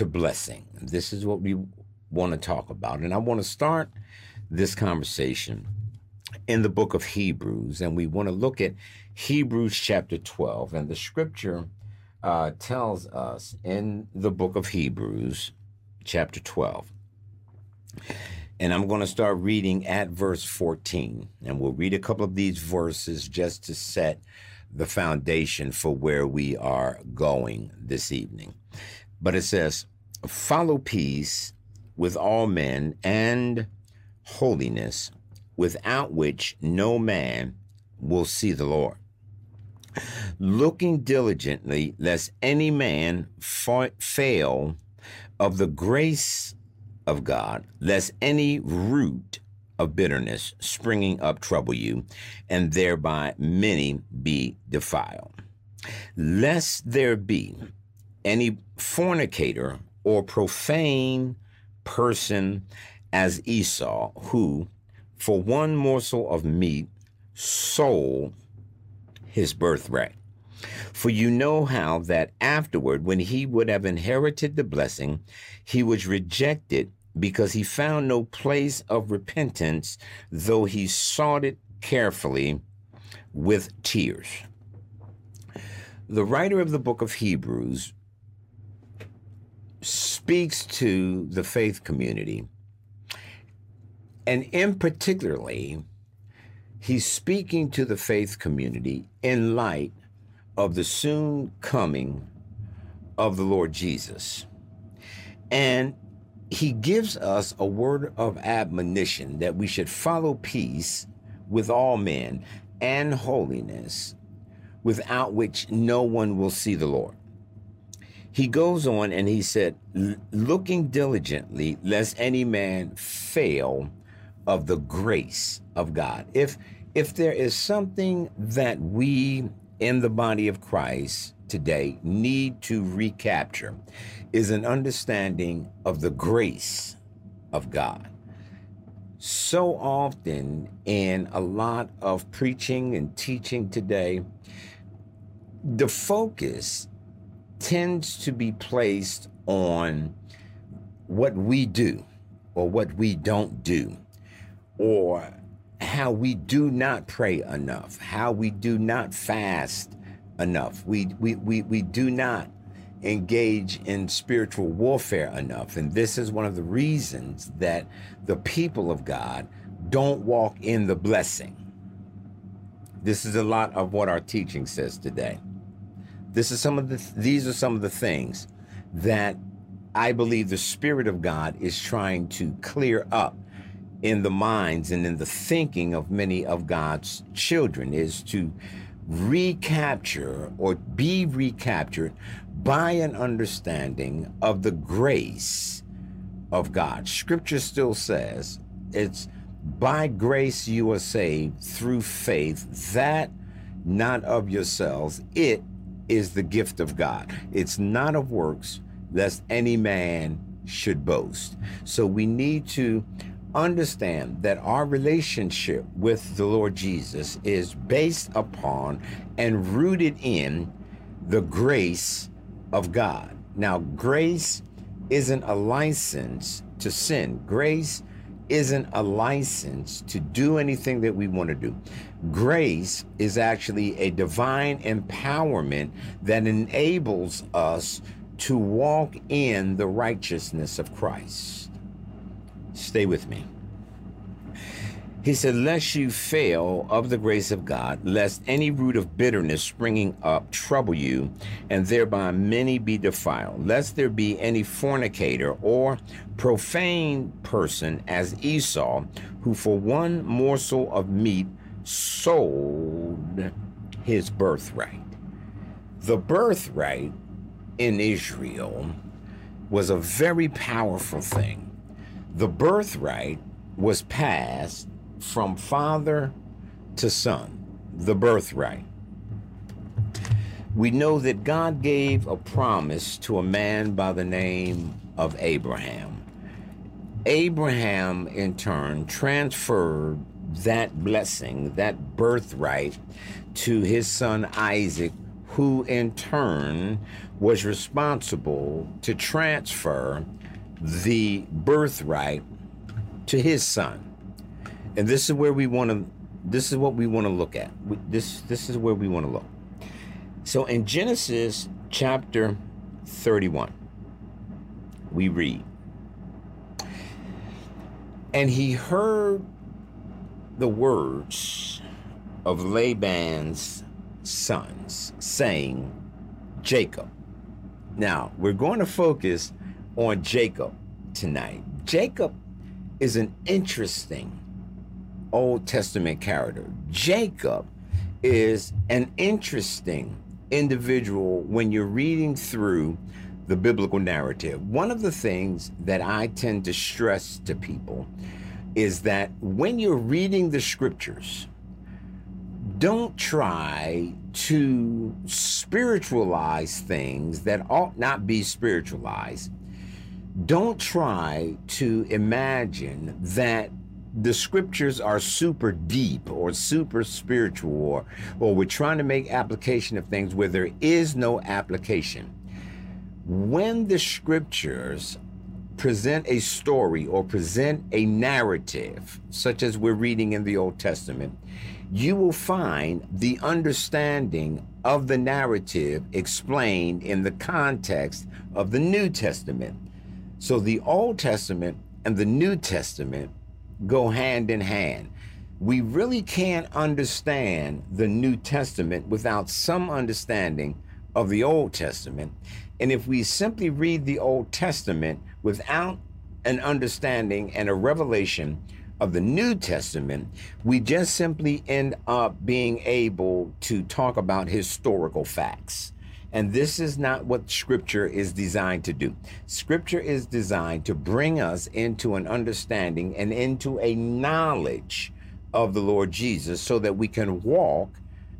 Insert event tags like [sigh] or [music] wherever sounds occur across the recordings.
to blessing. This is what we want to talk about. And I want to start this conversation in the book of Hebrews. And we want to look at Hebrews chapter 12. And the scripture uh, tells us in the book of Hebrews, chapter 12. And I'm going to start reading at verse 14. And we'll read a couple of these verses just to set the foundation for where we are going this evening. But it says, Follow peace with all men and holiness, without which no man will see the Lord. Looking diligently, lest any man fa- fail of the grace of God, lest any root of bitterness springing up trouble you, and thereby many be defiled. Lest there be any fornicator or profane person as Esau, who, for one morsel of meat, sold his birthright. For you know how that afterward, when he would have inherited the blessing, he was rejected because he found no place of repentance, though he sought it carefully with tears. The writer of the book of Hebrews speaks to the faith community, and in particularly, he's speaking to the faith community in light of the soon coming of the Lord Jesus. And he gives us a word of admonition that we should follow peace with all men and holiness, without which no one will see the Lord. He goes on and he said, looking diligently, lest any man fail of the grace of God. If if there is something that we in the body of Christ today need to recapture is an understanding of the grace of God. So often in a lot of preaching and teaching today, the focus tends to be placed on what we do or what we don't do or how we do not pray enough, how we do not fast enough. We, we, we, we do not engage in spiritual warfare enough. And this is one of the reasons that the people of God don't walk in the blessing. This is a lot of what our teaching says today. This is some of the these are some of the things that I believe the spirit of God is trying to clear up in the minds and in the thinking of many of God's children is to recapture or be recaptured by an understanding of the grace of God. Scripture still says it's by grace you are saved through faith, that not of yourselves. It is the gift of God. It's not of works, lest any man should boast. So we need to understand that our relationship with the Lord Jesus is based upon and rooted in the grace of God. Now, grace isn't a license to sin. Grace isn't a license to do anything that we want to do. Grace is actually a divine empowerment that enables us to walk in the righteousness of Christ. Stay with me. He said, Lest you fail of the grace of God, lest any root of bitterness springing up trouble you, and thereby many be defiled, lest there be any fornicator or profane person as Esau, who for one morsel of meat sold his birthright. The birthright in Israel was a very powerful thing the birthright was passed from father to son. The birthright. We know that God gave a promise to a man by the name of Abraham. Abraham, in turn, transferred that blessing, that birthright, to his son Isaac, who in turn was responsible to transfer the birthright to his son. And this is where we want to this is what we want to look at. This this is where we want to look. So in Genesis chapter 31 we read and he heard the words of Laban's sons, saying, Jacob. Now, we're going to focus on Jacob tonight. Jacob is an interesting Old Testament character. Jacob is an interesting individual when you're reading through the biblical narrative. One of the things that I tend to stress to people is that when you're reading the scriptures, don't try to spiritualize things that ought not be spiritualized. Don't try to imagine that the scriptures are super deep or super spiritual or, we're trying to make application of things where there is no application. When the scriptures present a story or present a narrative, such as we're reading in the Old Testament, you will find the understanding of the narrative explained in the context of the New Testament. So the Old Testament and the New Testament go hand in hand. We really can't understand the New Testament without some understanding of the Old Testament. And if we simply read the Old Testament without an understanding and a revelation of the New Testament, we just simply end up being able to talk about historical facts. And this is not what Scripture is designed to do. Scripture is designed to bring us into an understanding and into a knowledge of the Lord Jesus so that we can walk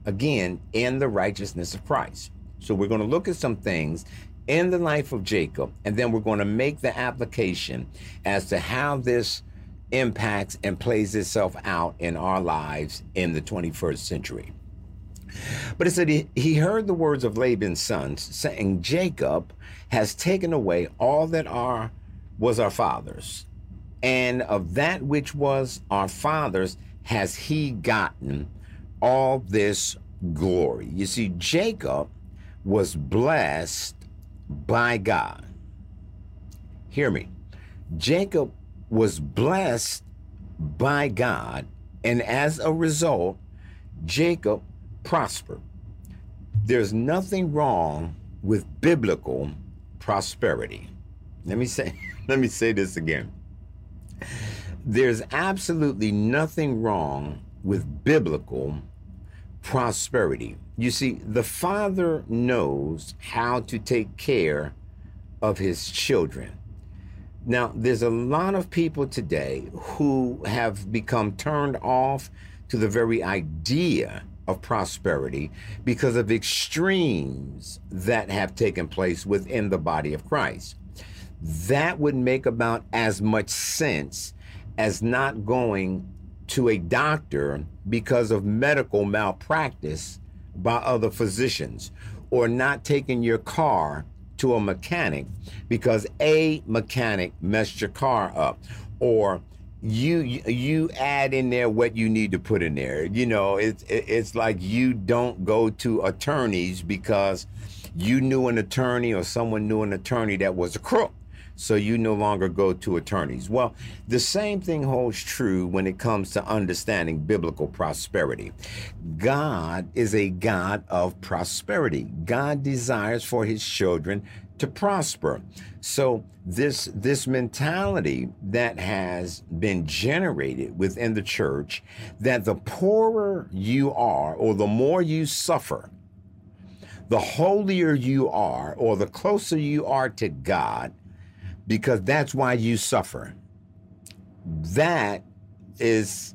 again in the righteousness of Christ. So we're going to look at some things in the life of Jacob, and then we're going to make the application as to how this impacts and plays itself out in our lives in the 21st century. But it said he, he heard the words of Laban's sons saying, Jacob has taken away all that are was our father's, and of that which was our father's has he gotten all this glory. You see, Jacob was blessed by God. Hear me. Jacob was blessed by God, and as a result, Jacob prospered. There's nothing wrong with biblical prosperity. Let me say [laughs] let me say this again. There's absolutely nothing wrong with biblical prosperity. You see, the father knows how to take care of his children. Now, there's a lot of people today who have become turned off to the very idea of prosperity because of extremes that have taken place within the body of Christ. That would make about as much sense as not going to a doctor because of medical malpractice by other physicians or not taking your car to a mechanic because a mechanic messed your car up or you you add in there what you need to put in there you know it's it's like you don't go to attorneys because you knew an attorney or someone knew an attorney that was a crook so you no longer go to attorneys. Well, the same thing holds true when it comes to understanding biblical prosperity. God is a God of prosperity. God desires for his children to prosper. So this this mentality that has been generated within the church that the poorer you are or the more you suffer, the holier you are or the closer you are to God, because that's why you suffer. That is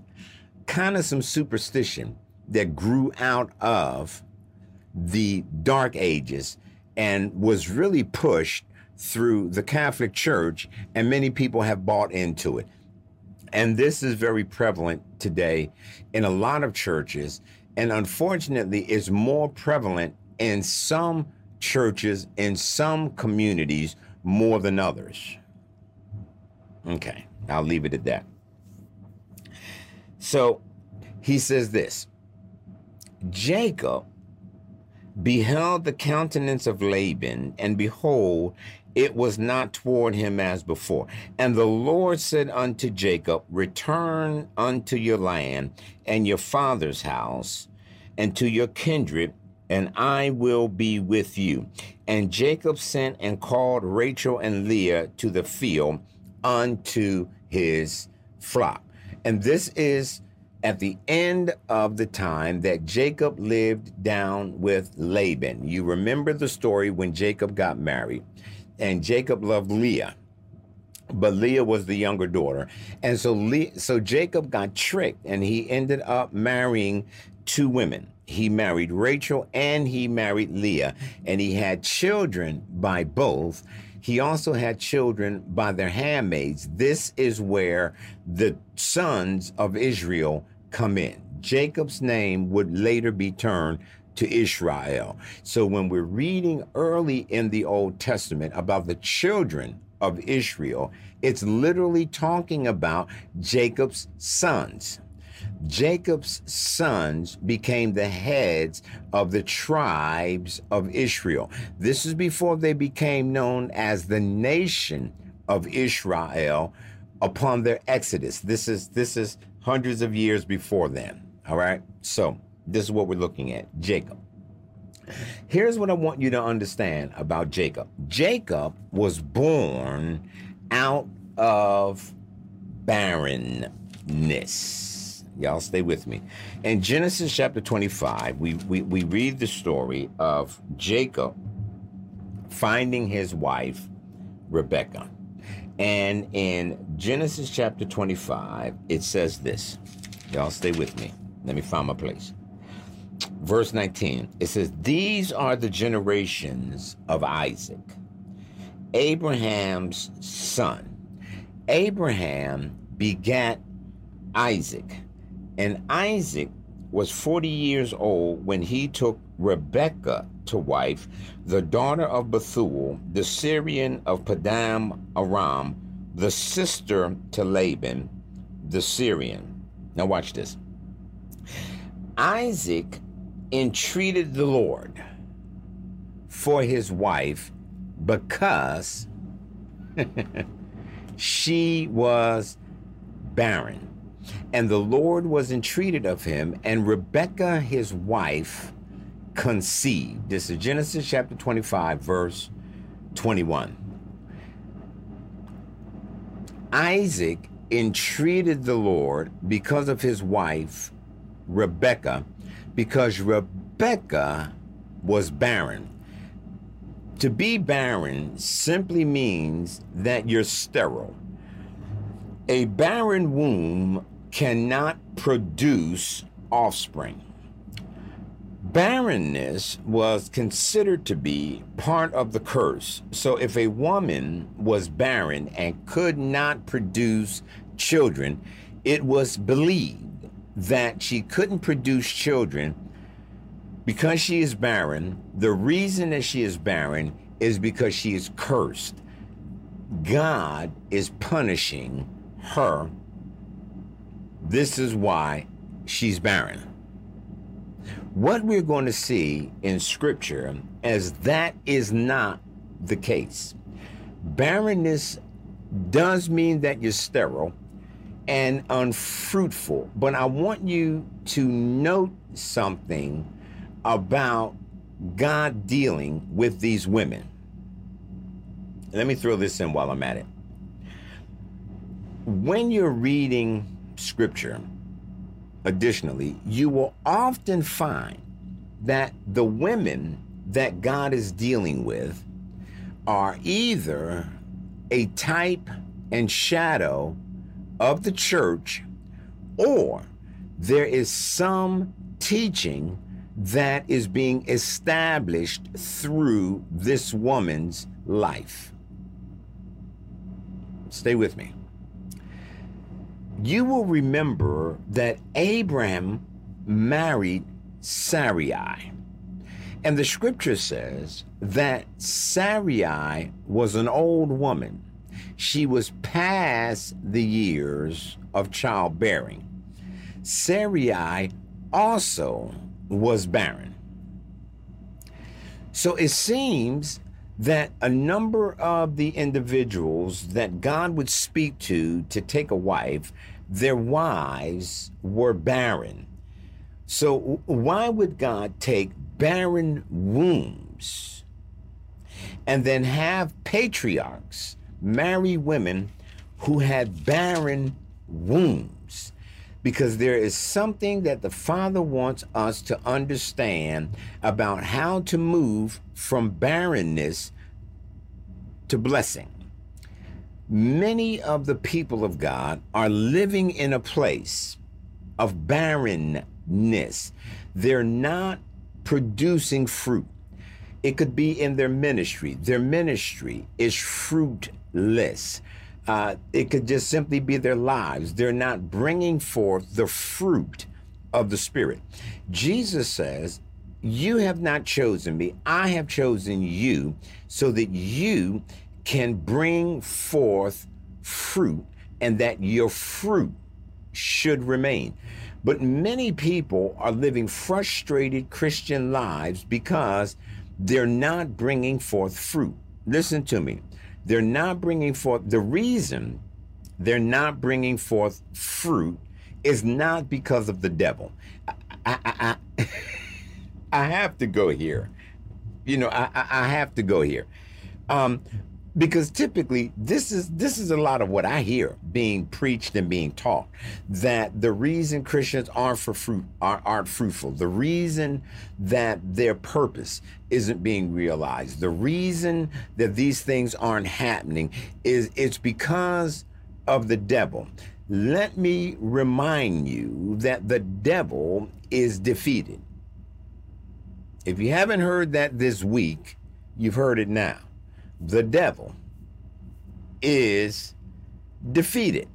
kind of some superstition that grew out of the Dark Ages and was really pushed through the Catholic Church, and many people have bought into it. And this is very prevalent today in a lot of churches, and unfortunately, is more prevalent in some churches, in some communities, more than others. Okay, I'll leave it at that. So he says this Jacob beheld the countenance of Laban, and behold, it was not toward him as before. And the Lord said unto Jacob, Return unto your land and your father's house and to your kindred, and I will be with you. And Jacob sent and called Rachel and Leah to the field unto his flock. And this is at the end of the time that Jacob lived down with Laban. You remember the story when Jacob got married, and Jacob loved Leah. But Leah was the younger daughter. And so Le- so Jacob got tricked and he ended up marrying two women. He married Rachel and he married Leah, and he had children by both. He also had children by their handmaids. This is where the sons of Israel come in. Jacob's name would later be turned to Israel. So when we're reading early in the Old Testament about the children of Israel, it's literally talking about Jacob's sons. Jacob's sons became the heads of the tribes of Israel. This is before they became known as the nation of Israel upon their exodus. This is this is hundreds of years before then. All right. So this is what we're looking at Jacob. Here's what I want you to understand about Jacob Jacob was born out of barrenness. Y'all stay with me. In Genesis chapter 25, we, we, we read the story of Jacob finding his wife, Rebecca. And in Genesis chapter 25, it says this. Y'all stay with me. Let me find my place. Verse 19, it says, These are the generations of Isaac, Abraham's son. Abraham begat Isaac, and Isaac was 40 years old when he took Rebekah to wife, the daughter of Bethuel, the Syrian of Padan Aram, the sister to Laban, the Syrian. Now, watch this. Isaac entreated the Lord for his wife because [laughs] she was barren. And the Lord was entreated of him, and Rebekah, his wife, conceived. This is Genesis chapter 25, verse 21. Isaac entreated the Lord because of his wife, Rebekah, because Rebekah was barren. To be barren simply means that you're sterile. A barren womb cannot produce offspring. Barrenness was considered to be part of the curse. So if a woman was barren and could not produce children, it was believed that she couldn't produce children because she is barren. The reason that she is barren is because she is cursed. God is punishing her. This is why she's barren what we're going to see in scripture as that is not the case. Barrenness does mean that you're sterile and unfruitful, but I want you to note something about God dealing with these women. Let me throw this in while I'm at it. When you're reading scripture, Additionally, you will often find that the women that God is dealing with are either a type and shadow of the church or there is some teaching that is being established through this woman's life. Stay with me you will remember that Abram married Sarai. And the scripture says that Sarai was an old woman. She was past the years of childbearing. Sarai also was barren. So it seems that a number of the individuals that God would speak to to take a wife, their wives were barren. So why would God take barren wombs and then have patriarchs marry women who had barren wombs? Because there is something that the Father wants us to understand about how to move from barrenness to blessing. Many of the people of God are living in a place of barrenness. They're not producing fruit. It could be in their ministry. Their ministry is fruitless. Uh, it could just simply be their lives. They're not bringing forth the fruit of the Spirit. Jesus says, You have not chosen me, I have chosen you so that you can bring forth fruit and that your fruit should remain. But many people are living frustrated Christian lives because they're not bringing forth fruit. Listen to me. They're not bringing forth, the reason they're not bringing forth fruit is not because of the devil. I, I, I, I [laughs] have to go here. You know, I, I have to go here. Um, because typically this is this is a lot of what I hear being preached and being taught that the reason Christians aren't for fruit are, aren't fruitful, the reason that their purpose isn't being realized, the reason that these things aren't happening is it's because of the devil. Let me remind you that the devil is defeated. If you haven't heard that this week, you've heard it now the devil is defeated.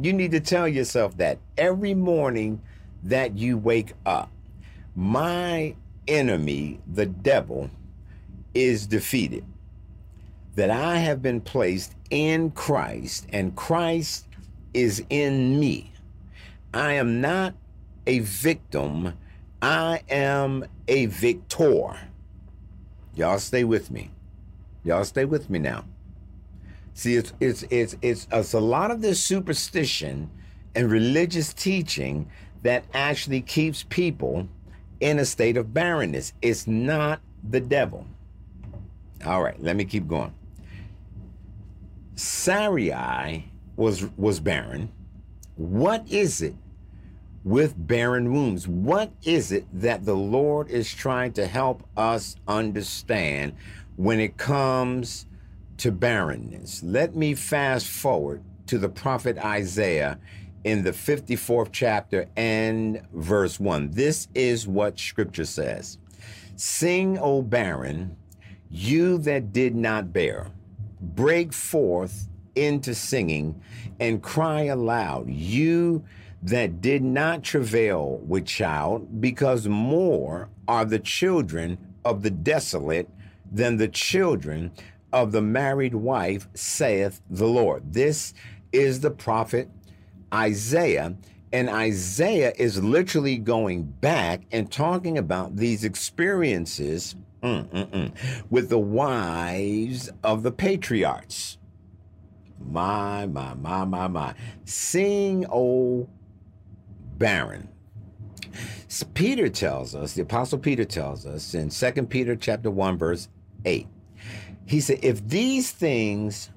You need to tell yourself that every morning that you wake up. My enemy, the devil, is defeated. That I have been placed in Christ and Christ is in me. I am not a victim, I am a victor. Y'all stay with me. Y'all stay with me now. See, it's it's it's it's, it's a lot of this superstition and religious teaching that actually keeps people in a state of barrenness. It's not the devil. All right, let me keep going. Sarai was was barren. What is it with barren wombs. What is it that the Lord is trying to help us understand when it comes to barrenness? Let me fast forward to the prophet Isaiah in the 54th chapter and verse 1. This is what scripture says Sing, O barren, you that did not bear, break forth into singing and cry aloud, you that did not travail with child, because more are the children of the desolate than the children of the married wife, saith the Lord. This is the prophet Isaiah. And Isaiah is literally going back and talking about these experiences mm, mm, mm, with the wives of the patriarchs. My, my, my, my, my. Sing, oh barren. Peter tells us, the apostle Peter tells us in 2 Peter chapter 1 verse 8. He said, "If these things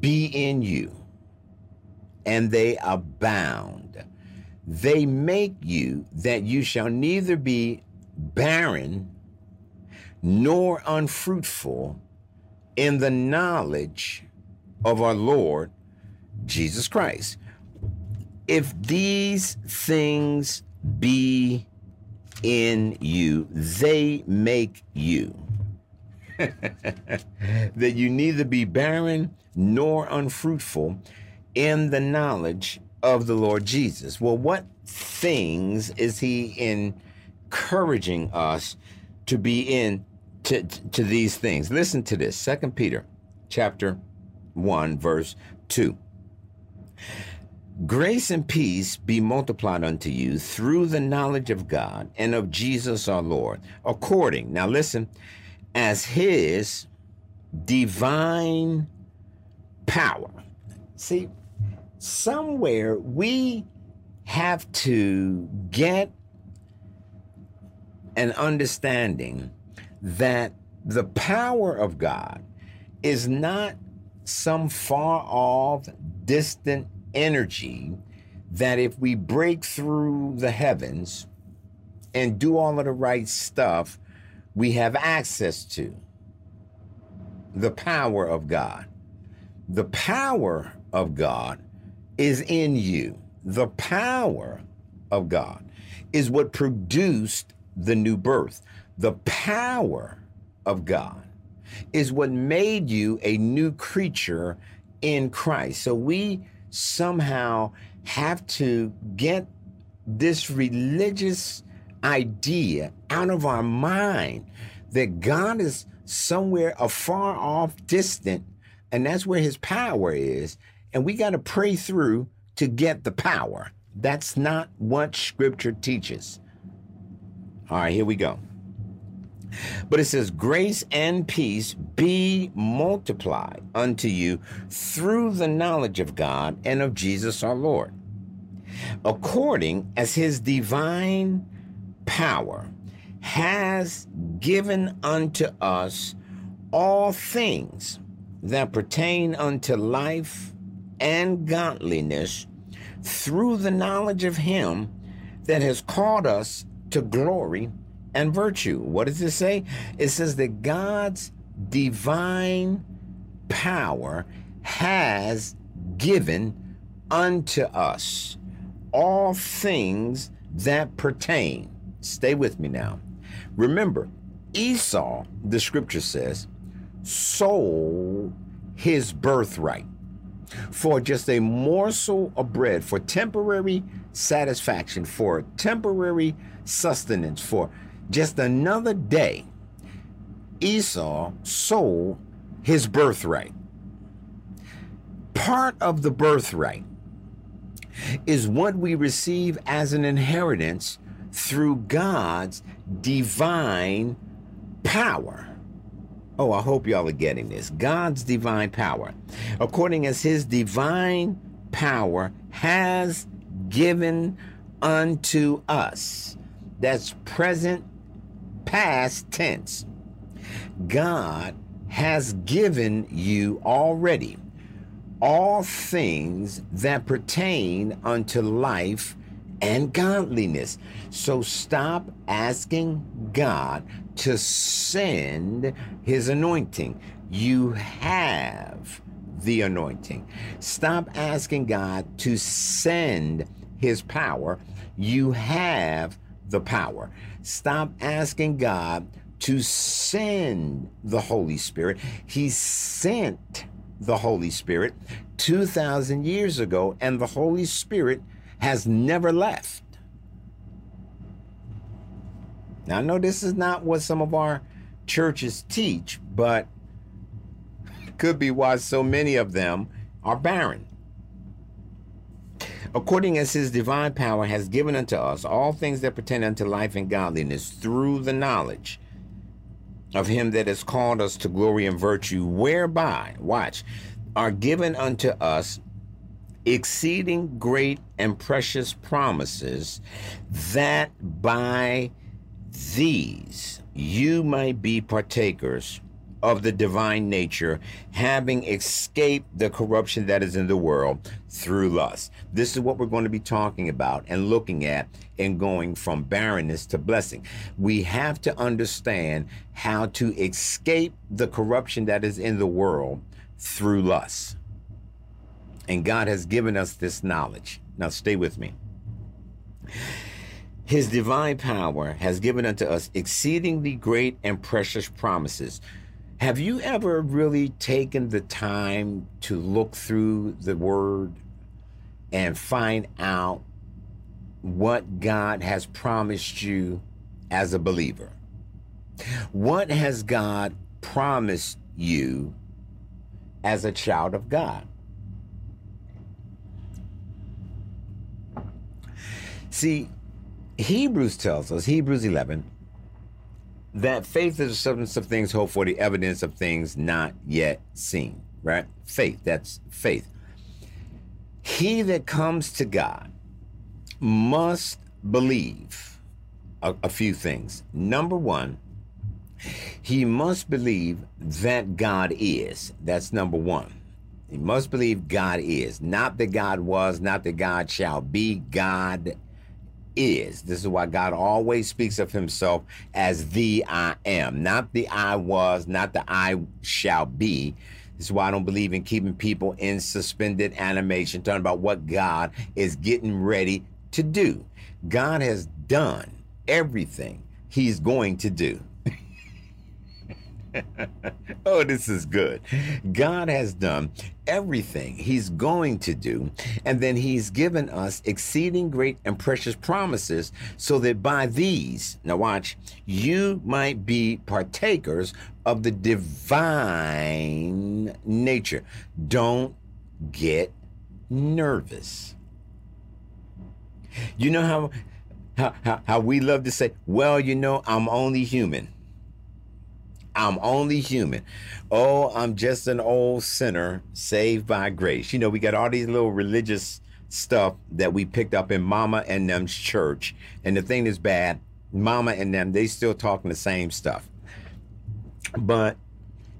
be in you and they abound, they make you that you shall neither be barren nor unfruitful in the knowledge of our Lord Jesus Christ." If these things be in you, they make you. [laughs] that you neither be barren nor unfruitful in the knowledge of the Lord Jesus. Well, what things is he encouraging us to be in to, to these things. Listen to this. Second Peter chapter 1 verse 2. Grace and peace be multiplied unto you through the knowledge of God and of Jesus our Lord, according, now listen, as his divine power. See, somewhere we have to get an understanding that the power of God is not some far off, distant energy that if we break through the heavens and do all of the right stuff, we have access to the power of God. The power of God is in you. The power of God is what produced the new birth. The power of God is what made you a new creature in Christ. So we somehow have to get this religious idea out of our mind that God is somewhere afar off, distant, and that's where his power is. And we got to pray through to get the power. That's not what scripture teaches. All right, here we go. But it says, Grace and peace be multiplied unto you through the knowledge of God and of Jesus our Lord, according as his divine power has given unto us all things that pertain unto life and godliness through the knowledge of him that has called us to glory and virtue. What does it say? It says that God's divine power has given unto us all things that pertain. Stay with me now. Remember, Esau, the scripture says, sold his birthright for just a morsel of bread, for temporary satisfaction, for temporary sustenance, for just another day, Esau sold his birthright. Part of the birthright is what we receive as an inheritance through God's divine power. Oh, I hope y'all are getting this. God's divine power. According as his divine power has given unto us. That's present past tense. God has given you already all things that pertain unto life and godliness. So stop asking God to send his anointing. You have the anointing. Stop asking God to send his power. You have the power. Stop asking God to send the Holy Spirit. He sent the Holy Spirit 2,000 years ago, and the Holy Spirit has never left. Now, I know this is not what some of our churches teach, but could be why so many of them are barren according as his divine power has given unto us all things that pertain unto life and godliness through the knowledge of him that has called us to glory and virtue, whereby, watch, are given unto us exceeding great and precious promises, that by these you might be partakers of the divine nature, having escaped the corruption that is in the world through lust. This is what we're going to be talking about and looking at and going from barrenness to blessing. We have to understand how to escape the corruption that is in the world through lust. And God has given us this knowledge. Now, stay with me. His divine power has given unto us exceedingly great and precious promises have you ever really taken the time to look through the word and find out what God has promised you as a believer? What has God promised you as a child of God? See, Hebrews tells us, Hebrews 11, that faith is the substance of things hoped for, the evidence of things not yet seen, right? Faith, that's faith. He that comes to God must believe a, a few things. Number one, he must believe that God is. That's number one. He must believe God is. Not that God was, not that God shall be. God is. This is why God always speaks of himself as the I am, not the I was, not the I shall be. This is why I don't believe in keeping people in suspended animation, talking about what God is getting ready to do. God has done everything he's going to do. [laughs] oh, this is good. God has done everything He's going to do, and then He's given us exceeding great and precious promises, so that by these, now watch, you might be partakers of the divine nature. Don't get nervous. You know how, how, how, we love to say, well, you know, I'm only human. I'm only human. Oh, I'm just an old sinner saved by grace. You know, we got all these little religious stuff that we picked up in Mama and them's church. And the thing is bad, Mama and them, they still talking the same stuff. But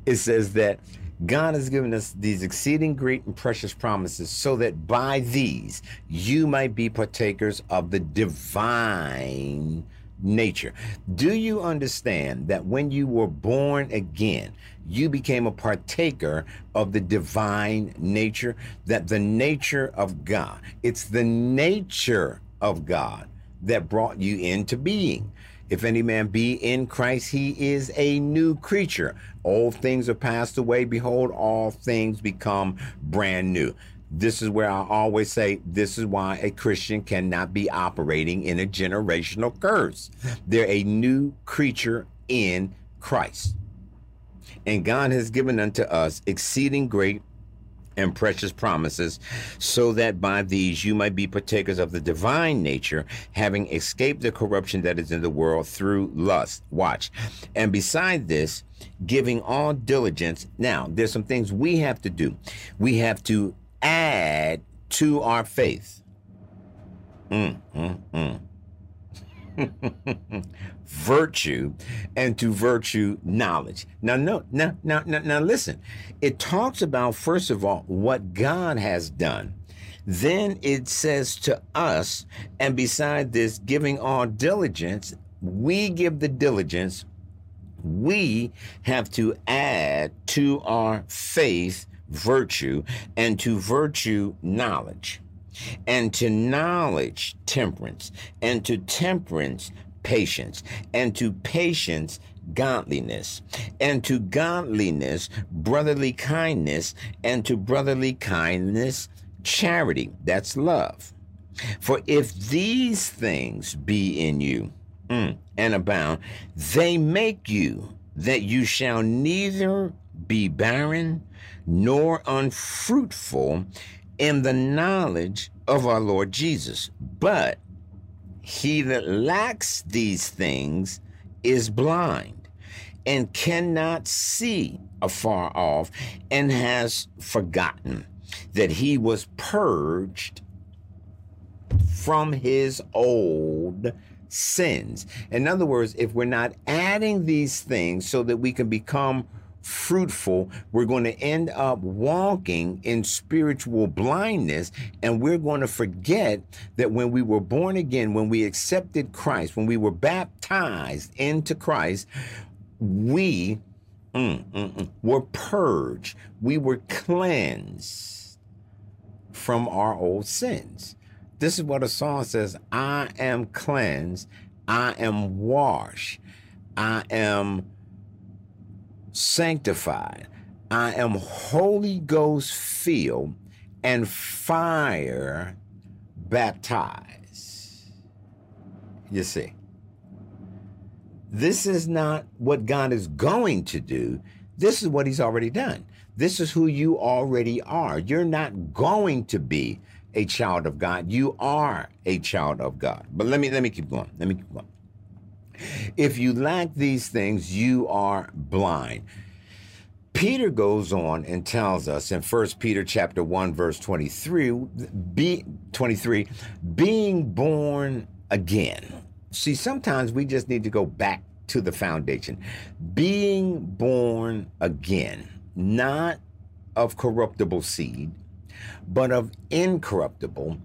it says that God has given us these exceeding great and precious promises so that by these you might be partakers of the divine nature. Do you understand that when you were born again, you became a partaker of the divine nature? That the nature of God, it's the nature of God that brought you into being. If any man be in Christ, he is a new creature. Old things are passed away. Behold, all things become brand new. This is where I always say this is why a Christian cannot be operating in a generational curse. They're a new creature in Christ. And God has given unto us exceeding great and precious promises, so that by these you might be partakers of the divine nature, having escaped the corruption that is in the world through lust. Watch. And beside this, giving all diligence. Now, there's some things we have to do. We have to add to our faith. Mm, mm, mm. [laughs] virtue and to virtue knowledge. Now, no, now, now, now, now, listen. It talks about first of all what God has done. Then it says to us, and beside this, giving all diligence, we give the diligence. We have to add to our faith virtue, and to virtue, knowledge, and to knowledge, temperance, and to temperance, patience, and to patience, godliness, and to godliness, brotherly kindness, and to brotherly kindness, charity. That's love. For if these things be in you mm, and abound, they make you that you shall neither be barren nor unfruitful in the knowledge of our Lord Jesus. But he that lacks these things is blind and cannot see afar off and has forgotten that he was purged from his old sins. In other words, if we're not adding these things so that we can become fruitful, we're going to end up walking in spiritual blindness. And we're going to forget that when we were born again, when we accepted Christ, when we were baptized into Christ, we mm, mm, mm, were purged, we were cleansed from our old sins. This is what a song says I am cleansed, I am washed, I am sanctified. I am Holy Ghost filled and fire baptized. You see. This is not what God is going to do. This is what he's already done. This is who you already are. You're not going to be a child of God. You are a child of God. But let me let me keep going. Let me keep going. If you lack these things, you are blind. Peter goes on and tells us in 1 Peter chapter 1 verse 23 be 23 being born again. See sometimes we just need to go back to the foundation. Being born again, not of corruptible seed, but of incorruptible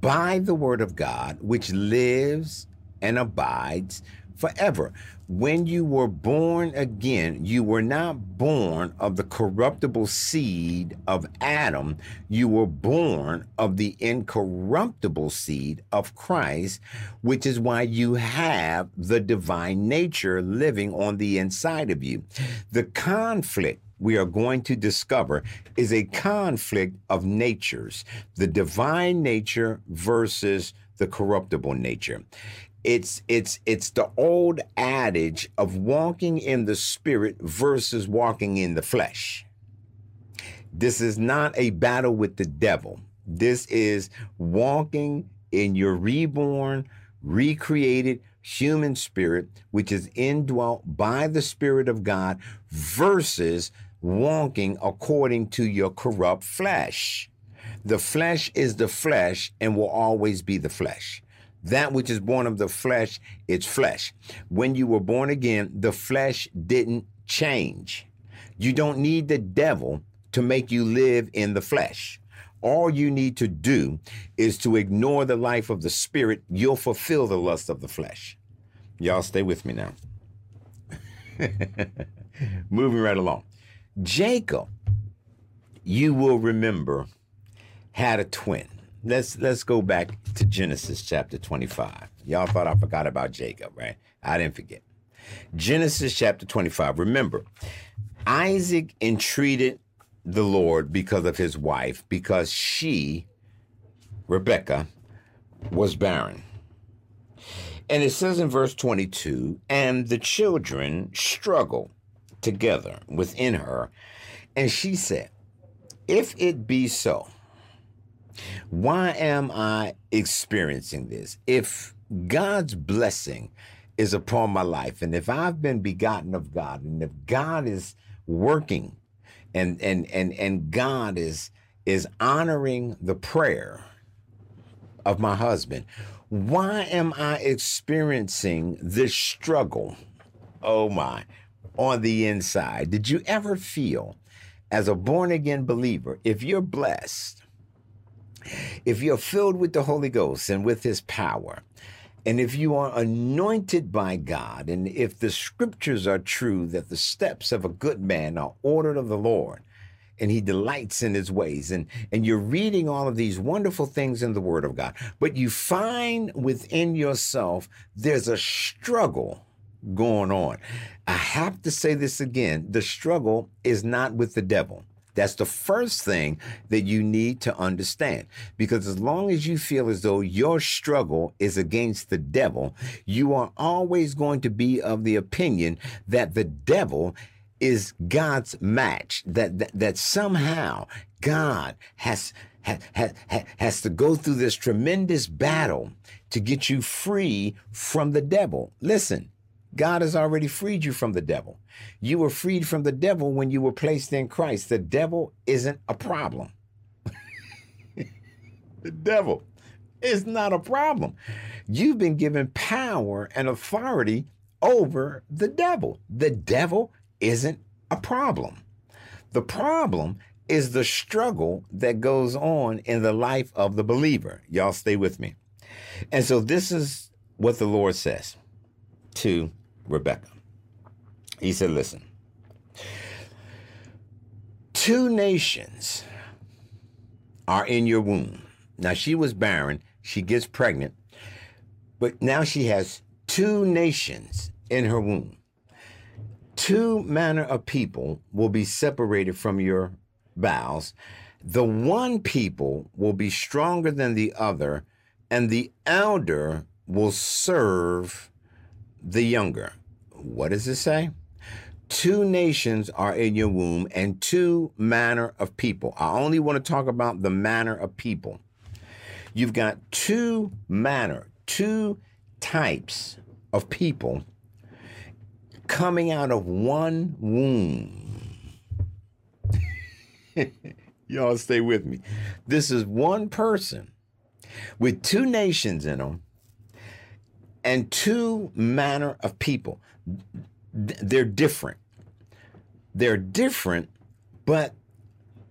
by the word of God which lives and abides forever. When you were born again, you were not born of the corruptible seed of Adam. You were born of the incorruptible seed of Christ, which is why you have the divine nature living on the inside of you. The conflict we are going to discover is a conflict of natures the divine nature versus the corruptible nature it's it's it's the old adage of walking in the spirit versus walking in the flesh. This is not a battle with the devil. This is walking in your reborn recreated human spirit which is indwelt by the spirit of god versus walking according to your corrupt flesh. The flesh is the flesh and will always be the flesh that which is born of the flesh, it's flesh. When you were born again, the flesh didn't change. You don't need the devil to make you live in the flesh. All you need to do is to ignore the life of the spirit. You'll fulfill the lust of the flesh. Y'all stay with me now. [laughs] Moving right along. Jacob, you will remember, had a twin let's let's go back to Genesis chapter 25. Y'all thought I forgot about Jacob, right? I didn't forget. Genesis chapter 25. Remember, Isaac entreated the Lord because of his wife, because she, Rebecca, was barren. And it says in verse 22 and the children struggled together within her. And she said, If it be so, why am I experiencing this? If God's blessing is upon my life, and if I've been begotten of God, and if God is working and and and and God is is honoring the prayer of my husband, why am I experiencing this struggle? Oh my, on the inside. Did you ever feel as a born again believer, if you're blessed, if you're filled with the Holy Ghost and with his power, and if you are anointed by God, and if the scriptures are true that the steps of a good man are ordered of the Lord, and he delights in his ways, and, and you're reading all of these wonderful things in the Word of God, but you find within yourself there's a struggle going on. I have to say this again the struggle is not with the devil. That's the first thing that you need to understand. Because as long as you feel as though your struggle is against the devil, you are always going to be of the opinion that the devil is God's match, that, that, that somehow God has, has, has, has to go through this tremendous battle to get you free from the devil. Listen, God has already freed you from the devil. You were freed from the devil when you were placed in Christ. The devil isn't a problem. [laughs] the devil is not a problem. You've been given power and authority over the devil. The devil isn't a problem. The problem is the struggle that goes on in the life of the believer. Y'all stay with me. And so this is what the Lord says to Rebecca. He said, Listen, two nations are in your womb. Now, she was barren, she gets pregnant, but now she has two nations in her womb. Two manner of people will be separated from your bowels. The one people will be stronger than the other, and the elder will serve the younger. What does it say? Two nations are in your womb, and two manner of people. I only want to talk about the manner of people. You've got two manner, two types of people coming out of one womb. [laughs] Y'all stay with me. This is one person with two nations in them and two manner of people. They're different. They're different, but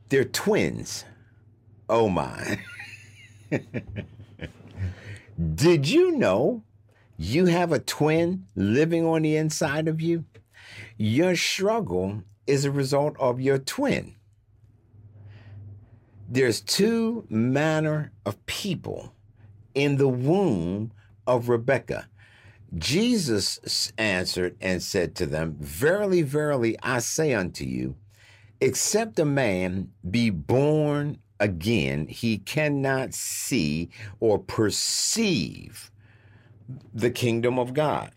they're twins. Oh my. [laughs] Did you know you have a twin living on the inside of you? Your struggle is a result of your twin. There's two manner of people in the womb of Rebekah. Jesus answered and said to them, Verily, verily, I say unto you, except a man be born again, he cannot see or perceive the kingdom of God.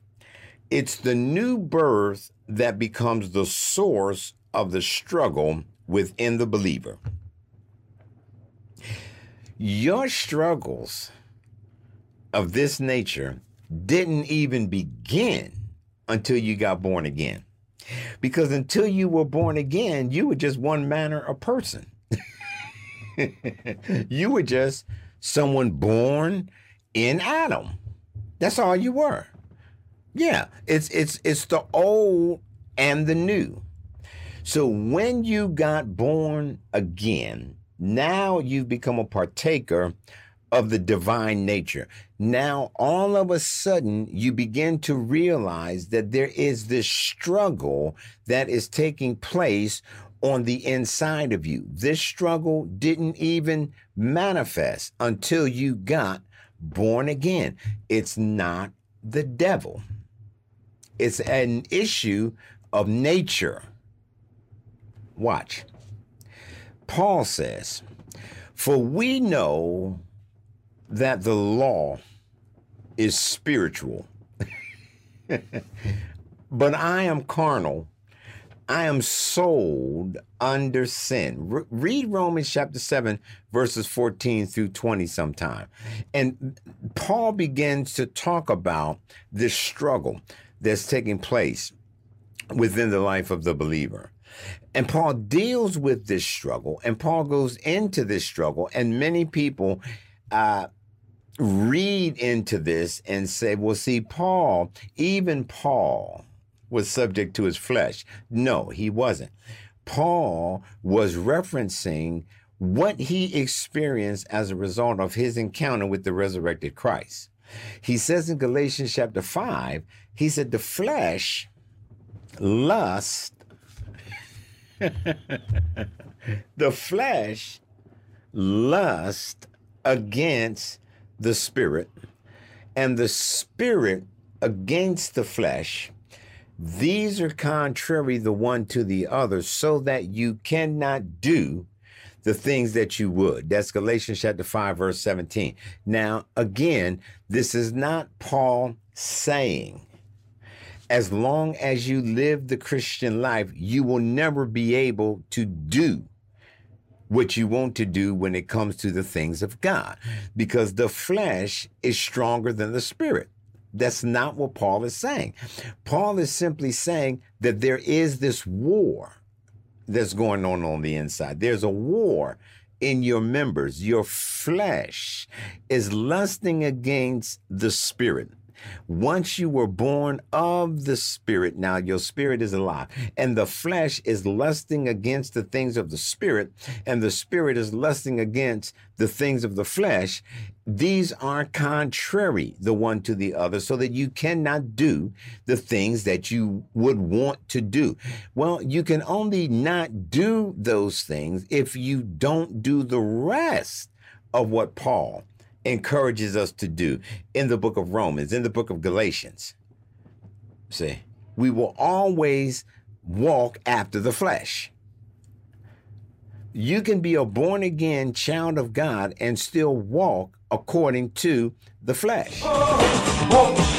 It's the new birth that becomes the source of the struggle within the believer. Your struggles of this nature didn't even begin until you got born again. Because until you were born again, you were just one manner of person. [laughs] you were just someone born in Adam. That's all you were. Yeah, it's it's it's the old and the new. So when you got born again, now you've become a partaker of the divine nature. Now, all of a sudden, you begin to realize that there is this struggle that is taking place on the inside of you. This struggle didn't even manifest until you got born again. It's not the devil, it's an issue of nature. Watch. Paul says, For we know that the law is spiritual, but I am carnal. I am sold under sin. Re- read Romans chapter 7, verses 14 through 20 sometime. And Paul begins to talk about this struggle that's taking place within the life of the believer. And Paul deals with this struggle, and Paul goes into this struggle, and many people uh, read into this and say, well, see, Paul, even Paul was subject to his flesh. No, he wasn't. Paul was referencing what he experienced as a result of his encounter with the resurrected Christ. He says in Galatians chapter 5, he said, the flesh lust [laughs] the flesh lust against the spirit, and the spirit against the flesh. These are contrary the one to the other, so that you cannot do the things that you would. That's Galatians chapter 5, verse 17. Now, again, this is not Paul saying as long as you live the Christian life, you will never be able to do what you want to do when it comes to the things of God because the flesh is stronger than the spirit. That's not what Paul is saying. Paul is simply saying that there is this war that's going on on the inside. There's a war in your members. Your flesh is lusting against the spirit. Once you were born of the Spirit, now your spirit is alive, and the flesh is lusting against the things of the Spirit, and the Spirit is lusting against the things of the flesh. These are contrary the one to the other, so that you cannot do the things that you would want to do. Well, you can only not do those things if you don't do the rest of what Paul encourages us to do in the book of Romans, in the book of Galatians. See, we will always walk after the flesh. You can be a born again child of God and still walk according to the flesh. Oh,